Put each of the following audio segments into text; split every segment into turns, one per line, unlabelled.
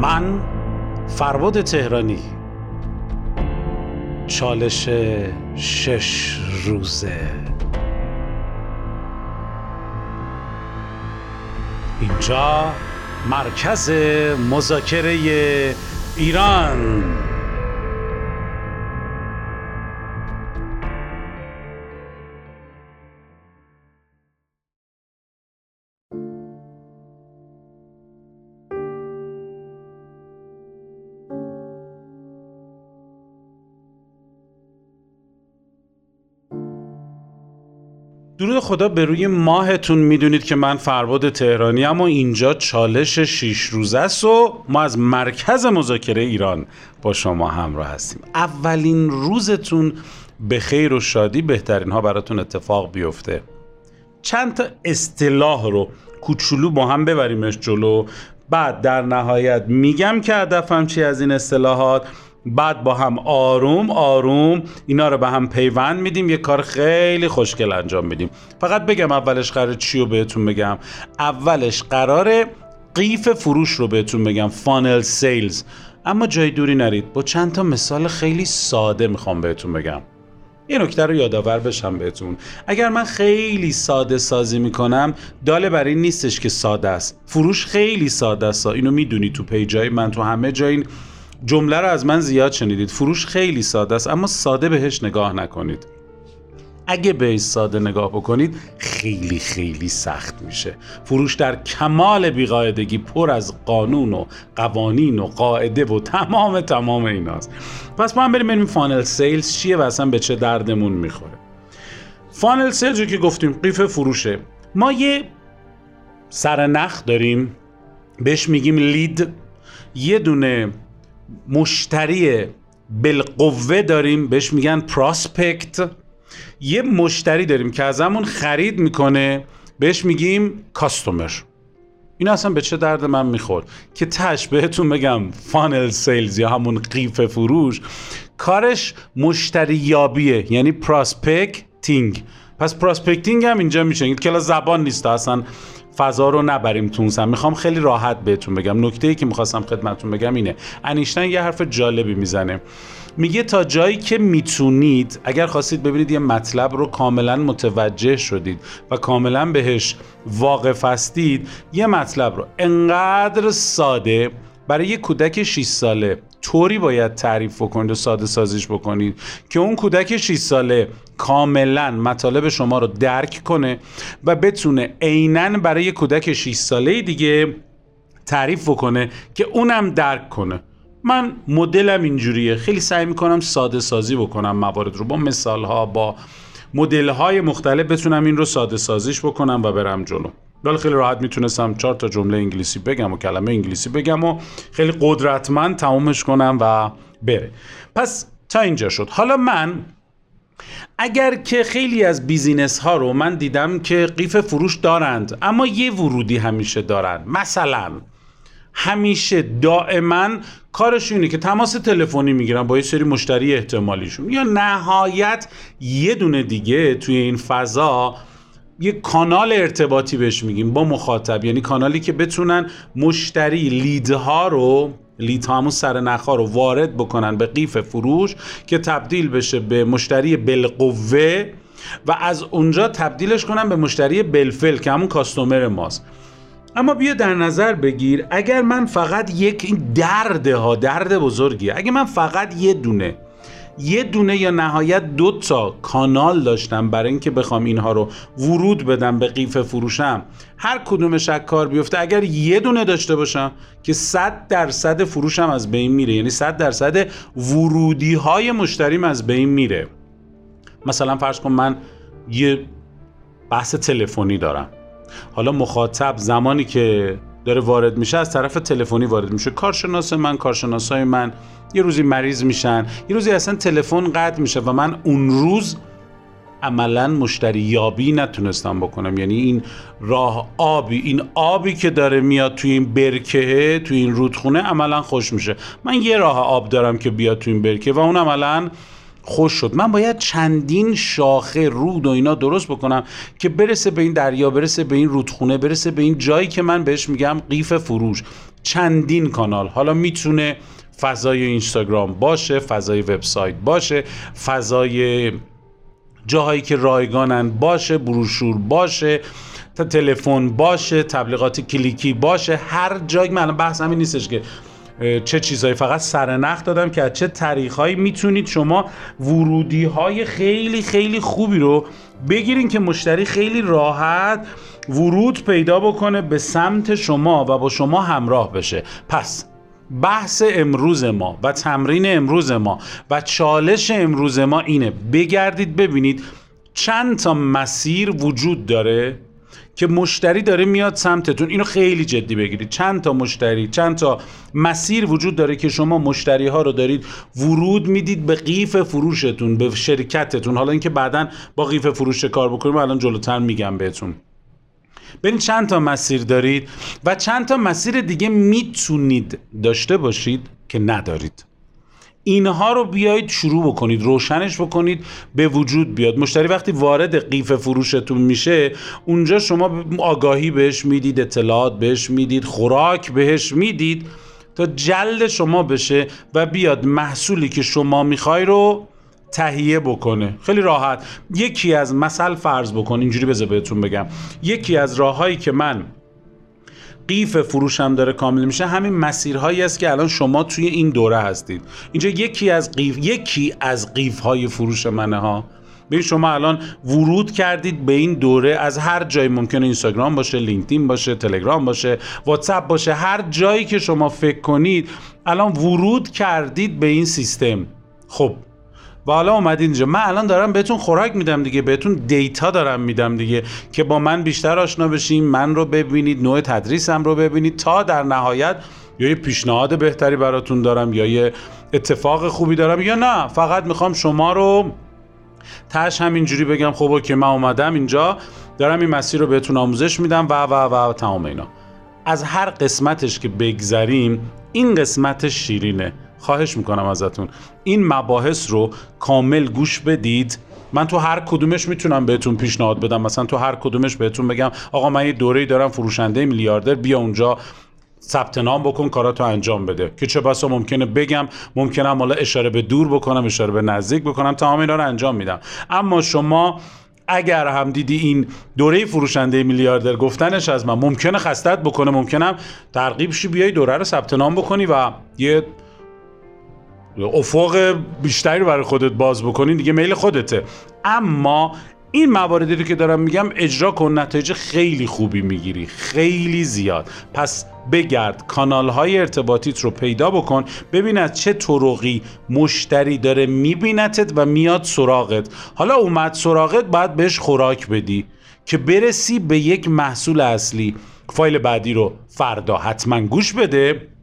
من فرباد تهرانی. چالش شش روزه. اینجا مرکز مذاکره ایران. درود خدا به روی ماهتون. می‌دونید که من فرباد تهرانی اما اینجا چالش شیش روزه است و ما از مرکز مذاکره ایران با شما همراه هستیم. اولین روزتون به خیر و شادی بهترین ها براتون اتفاق بیفته. چند تا اصطلاح رو کوچولو با هم ببریمش جلو. بعد در نهایت میگم که هدفم چی از این اصطلاحات؟ بعد با هم آروم آروم اینا رو به هم پیوند میدیم یه کار خیلی خوشگل انجام میدیم. فقط بگم اولش قرار چی رو بهتون بگم؟ اولش قرار قیف فروش رو بهتون بگم فانل سیلز اما جای دوری نرید با چند تا مثال خیلی ساده می‌خوام بهتون بگم. یه نکته رو یادآور بشم بهتون. اگر من خیلی ساده سازی می‌کنم داله بر این نیستش که ساده است. فروش خیلی ساده است. اینو می‌دونی تو پیجای من تو همه جای این جمله رو از من زیاد شنیدید. فروش خیلی ساده است اما ساده بهش نگاه نکنید. اگه بهش ساده نگاه بکنید خیلی خیلی سخت میشه. فروش در کمال بیقاعدگی پر از قانون و قوانین و قاعده و تمام تمام ایناست. پس ما هم بریم ببینیم funnel sales چیه و اصلا به چه دردمون می‌خوره. funnel sales رو که گفتیم قیف فروشه. ما یه سرنخ داریم. بهش میگیم lead یه دونه مشتری بالقوه داریم بهش میگن prospect یه مشتری داریم که ازمون خرید می‌کنه بهش میگیم customer این اصلا به چه درد من می‌خورد که تهش بهتون بگم funnel sales یا همون قیف فروش کارش مشتری یابیه یعنی prospecting پس prospecting هم اینجا میشه. کلا زبان نیست. اصلا فضا رو نبریم تو می‌خوام خیلی راحت بهتون بگم. نکته ای که می‌خواستم خدمتتون بگم اینه. انیشتین یه حرف جالبی می‌زنه. میگه تا جایی که می‌تونید اگر خواستید ببینید یه مطلب رو کاملا متوجه شدید و کاملا بهش واقف هستید یه مطلب رو انقدر ساده برای یه کودک 6 ساله طوری باید تعریف بکنید و ساده سازیش بکنید که اون کودک 6 ساله کاملا مطالب شما رو درک کنه و بتونه عینا برای کودک 6 ساله دیگه تعریف بکنه که اونم درک کنه. من مدلم اینجوریه. خیلی سعی می‌کنم ساده سازی بکنم موارد رو. با مثال ها با مدل های مختلف بتونم این رو ساده سازیش بکنم و برم جلو. ولی خیلی راحت می‌تونستم چهار تا جمله انگلیسی بگم و کلمه انگلیسی بگم و خیلی قدرتمند تمومش کنم و بره. پس تا اینجا شد. حالا من اگر که خیلی از بیزینس ها رو من دیدم که قیف فروش دارند اما یه ورودی همیشه دارند مثلا همیشه دائما کارشون اینه که تماس تلفنی می‌گیرن با یه سری مشتری احتمالیشون. یا نهایت یه دونه دیگه توی این فضا یه کانال ارتباطی بهش میگیم با مخاطب. یعنی کانالی که بتونن مشتری لیدها رو لید همون سر نخا رو وارد بکنن به قیف فروش که تبدیل بشه به مشتری بالقوه و از اونجا تبدیلش کنن به مشتری بلفل که همون کاستومر ماست. اما بیا در نظر بگیر اگر من فقط یک این درده ها درد بزرگی اگر من فقط یه دونه یه دونه یا نهایت دو تا کانال داشتم برای اینکه بخوام اینها رو ورود بدم به قیف فروشم. هر کدوم کار بیفته. اگر یه دونه داشته باشم که 100 درصد فروشم از بین میره. یعنی 100 درصد ورودی های مشتریم از بین میره. مثلا فرض کن من یه بحث تلفنی دارم. حالا مخاطب زمانی که داره وارد میشه از طرف تلفنی وارد میشه. کارشناس من کارشناسای من یه روزی مریض میشن یه روزی اصلا تلفن قطع میشه و من اون روز عملا مشتری یابی نتونستم بکنم. یعنی این راه آبی این آبی که داره میاد توی این برکه توی این رودخونه عملا خوش میشه. من یه راه آب دارم که بیاد توی این برکه و اون عملا خوش شد. من باید چندین شاخه رود و اینا درست بکنم که برسه به این دریا برسه به این رودخونه برسه به این جایی که من بهش میگم قیف فروش. چندین کانال. حالا می‌تونه فضای اینستاگرام باشه فضای وبسایت باشه فضای جاهایی که رایگانن باشه بروشور باشه تلفن باشه تبلیغات کلیکی باشه هر جایی من بحث همین نیستش که چه چیزهایی فقط سرنخ دادم که چه طریقهایی می‌تونید شما ورودی های خیلی خیلی خوبی رو بگیرین که مشتری خیلی راحت ورود پیدا بکنه به سمت شما و با شما همراه بشه. پس بحث امروز ما و تمرین امروز ما و چالش امروز ما اینه. بگردید ببینید چند تا مسیر وجود داره. که مشتری داره میاد سمتتون. اینو خیلی جدی بگیرید. چند تا مشتری چند تا مسیر وجود داره که شما مشتری ها رو دارید ورود می‌دید به قیف فروشتون به شرکتتون. حالا اینکه بعدا با قیف فروش کار بکنیم الان جلوتر میگم بهتون. ببین چند تا مسیر دارید و چند تا مسیر دیگه می‌تونید داشته باشید که ندارید. اینها رو بیایید شروع بکنید روشنش بکنید به وجود بیاد. مشتری وقتی وارد قیف فروشتون میشه اونجا شما آگاهی بهش می‌دید اطلاعات بهش می‌دید خوراک بهش می‌دید تا جلد شما بشه و بیاد محصولی که شما می‌خوای رو تهیه بکنه. خیلی راحت. یکی از مثل فرض بکن اینجوری بذار بهتون بگم. یکی از راههایی که من قیف فروشم داره کامل میشه همین مسیرهایی است که الان شما توی این دوره هستید. اینجا یکی از قیف یکی از قیف های فروش منه ها. به شما الان ورود کردید به این دوره از هر جایی ممکنه اینستاگرام باشه لینکدین باشه تلگرام باشه واتساپ باشه هر جایی که شما فکر کنید الان ورود کردید به این سیستم. خب و حالا اومدین اینجا. من الان دارم بهتون خوراک میدم دیگه. بهتون دیتا دارم میدم دیگه که با من بیشتر آشنا بشین. من رو ببینید نوع تدریسم رو ببینید تا در نهایت یا یه پیشنهاد بهتری براتون دارم یا یه اتفاق خوبی دارم یا نه. فقط می‌خوام شما رو تش همینجوری بگم. خب که من اومدم اینجا. دارم این مسیر رو بهتون آموزش میدم. و و و, و تمام اینا. از هر قسمتش که بگذریم این قسمت شیرینه. خواهش می‌کنم ازتون. این مباحث رو کامل گوش بدید. من تو هر کدومش می‌تونم بهتون پیشنهاد بدم. مثلا تو هر کدومش بهتون بگم آقا من یه دوره‌ای دارم فروشنده میلیاردر بیا اونجا ثبت نام بکن کاراتو انجام بده. که چه بسا ممکنه بگم ممکنه حالا اشاره به دور بکنم اشاره به نزدیک بکنم تمام اینا رو انجام میدم. اما شما اگر هم دیدی این دوره فروشنده میلیاردر گفتنش از من ممکنه خستت بکنه ممکنم ترغیب شی بیای دوره رو ثبت نام بکنی و یه افق بیشتری رو برای خودت باز بکنی دیگه میل خودته. اما این مواردی رو که دارم میگم اجرا کن نتایج خیلی خوبی می‌گیری خیلی زیاد. پس بگرد کانال های ارتباطیت رو پیدا بکن ببین از چه طرقی مشتری داره میبینتت و میاد سراغت. حالا اومد سراغت باید بهش خوراک بدی که برسی به یک محصول اصلی. فایل بعدی رو فردا حتما گوش بده.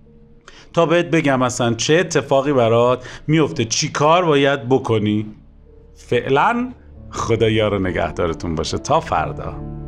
تا بهت بگم اصلا چه اتفاقی برات میفته. چی کار باید بکنی؟ فعلا خدا یار نگهدارتون باشه. تا فردا.